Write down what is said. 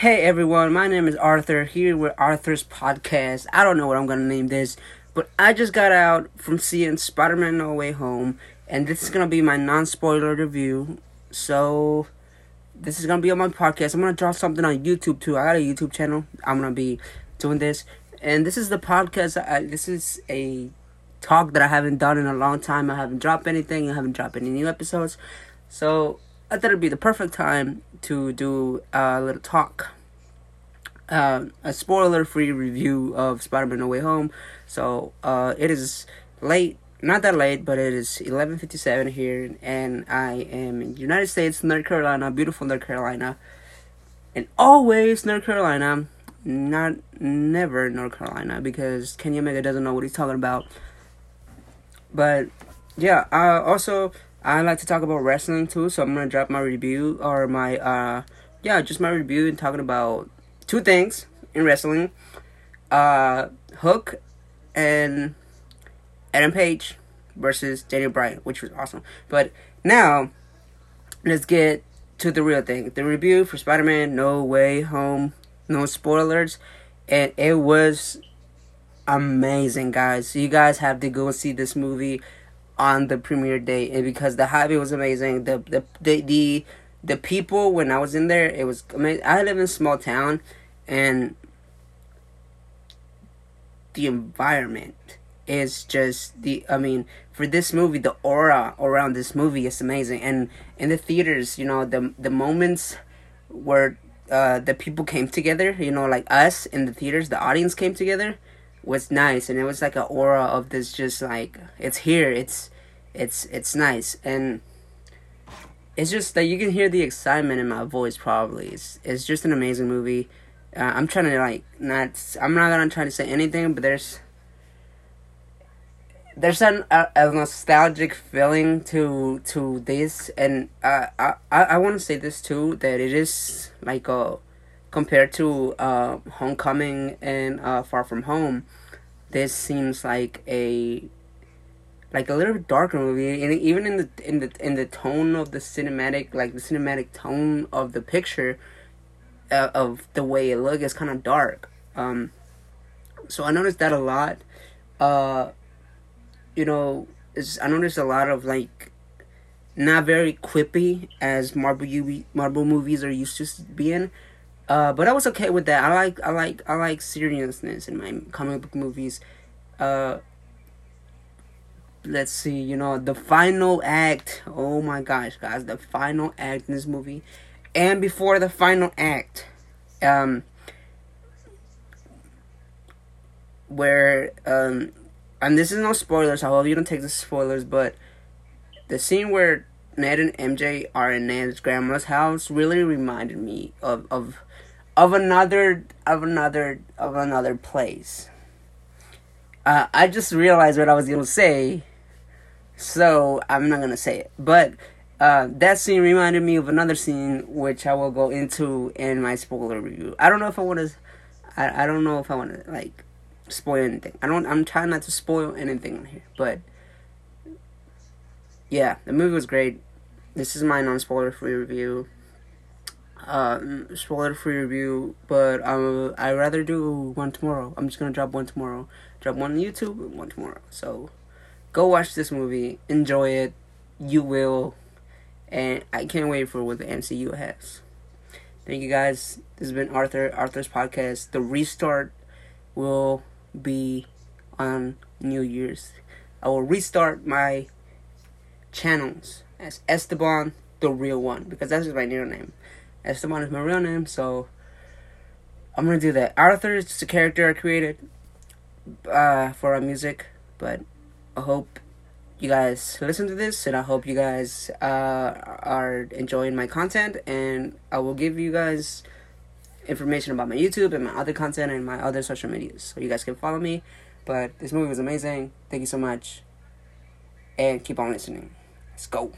Hey everyone, my name is Arthur here with Arthur's podcast. I don't know what I'm gonna name this, but I just got out from seeing Spider Man No Way Home, and this is gonna be my non spoiler review. So, this is gonna be on my podcast. I'm gonna drop something on YouTube too. I got a YouTube channel. I'm gonna be doing this, and this is the podcast. I, this is a talk that I haven't done in a long time. I haven't dropped anything. I haven't dropped any new episodes. So, I thought it'd be the perfect time to do a little talk. Uh, a spoiler free review of Spider Man No Way Home. So uh, it is late, not that late, but it is 11:57 here, and I am in United States, North Carolina, beautiful North Carolina, and always North Carolina, not never North Carolina because Kenny Omega doesn't know what he's talking about. But yeah, uh, also I like to talk about wrestling too, so I'm gonna drop my review or my uh yeah, just my review and talking about two things in wrestling. Uh Hook and Adam Page versus Daniel Bryan, which was awesome. But now let's get to the real thing. The review for Spider Man No Way Home. No spoilers. And it was amazing, guys. So you guys have to go see this movie on the premiere day, and because the hype was amazing, the the the the, the people when I was in there, it was. I live in a small town, and the environment is just the I mean for this movie the aura around this movie is amazing and in the theaters you know the the moments where uh the people came together you know like us in the theaters the audience came together was nice and it was like an aura of this just like it's here it's it's it's nice. And it's just that you can hear the excitement in my voice probably. It's it's just an amazing movie. Uh, i'm trying to like not i'm not gonna try to say anything but there's there's an, a, a nostalgic feeling to to this. And uh, i i, I want to say this too that it is like a compared to uh, Homecoming and uh, Far From Home, this seems like a like a little bit darker movie, and even in the in the in the tone of the cinematic, like the cinematic tone of the picture, uh, of the way it looks is kind of dark. Um, so I noticed that a lot. Uh, you know, I noticed a lot of like not very quippy as Marvel Marvel movies are used to being uh, but I was okay with that. I like I like I like seriousness in my comic book movies. Uh, let's see, you know, the final act. Oh my gosh, guys, the final act in this movie, and before the final act, um, where um, and this is no spoilers. I hope you don't take the spoilers, but the scene where Ned and MJ are in Ned's grandma's house really reminded me of of of another of another of another place. Uh, I just realized what I was gonna say, so I'm not gonna say it. But uh, that scene reminded me of another scene, which I will go into in my spoiler review. I don't know if I want to. I, I don't know if I want to like spoil anything. I don't. I'm trying not to spoil anything here, but yeah, the movie was great. This is my non-spoiler free review uh, spoiler free review, but um, I rather do one tomorrow. I'm just gonna drop one tomorrow. Drop one on YouTube, one tomorrow. So, go watch this movie, enjoy it. You will, and I can't wait for what the MCU has. Thank you guys. This has been Arthur Arthur's podcast. The restart will be on New Year's. I will restart my channels as Esteban the real one because that's just my real name. Esteban is my real name, so I'm gonna do that. Arthur is just a character I created uh, for our music, but I hope you guys listen to this, and I hope you guys uh, are enjoying my content, and I will give you guys information about my YouTube and my other content and my other social medias, so you guys can follow me. But this movie was amazing. Thank you so much, and keep on listening. Let's go.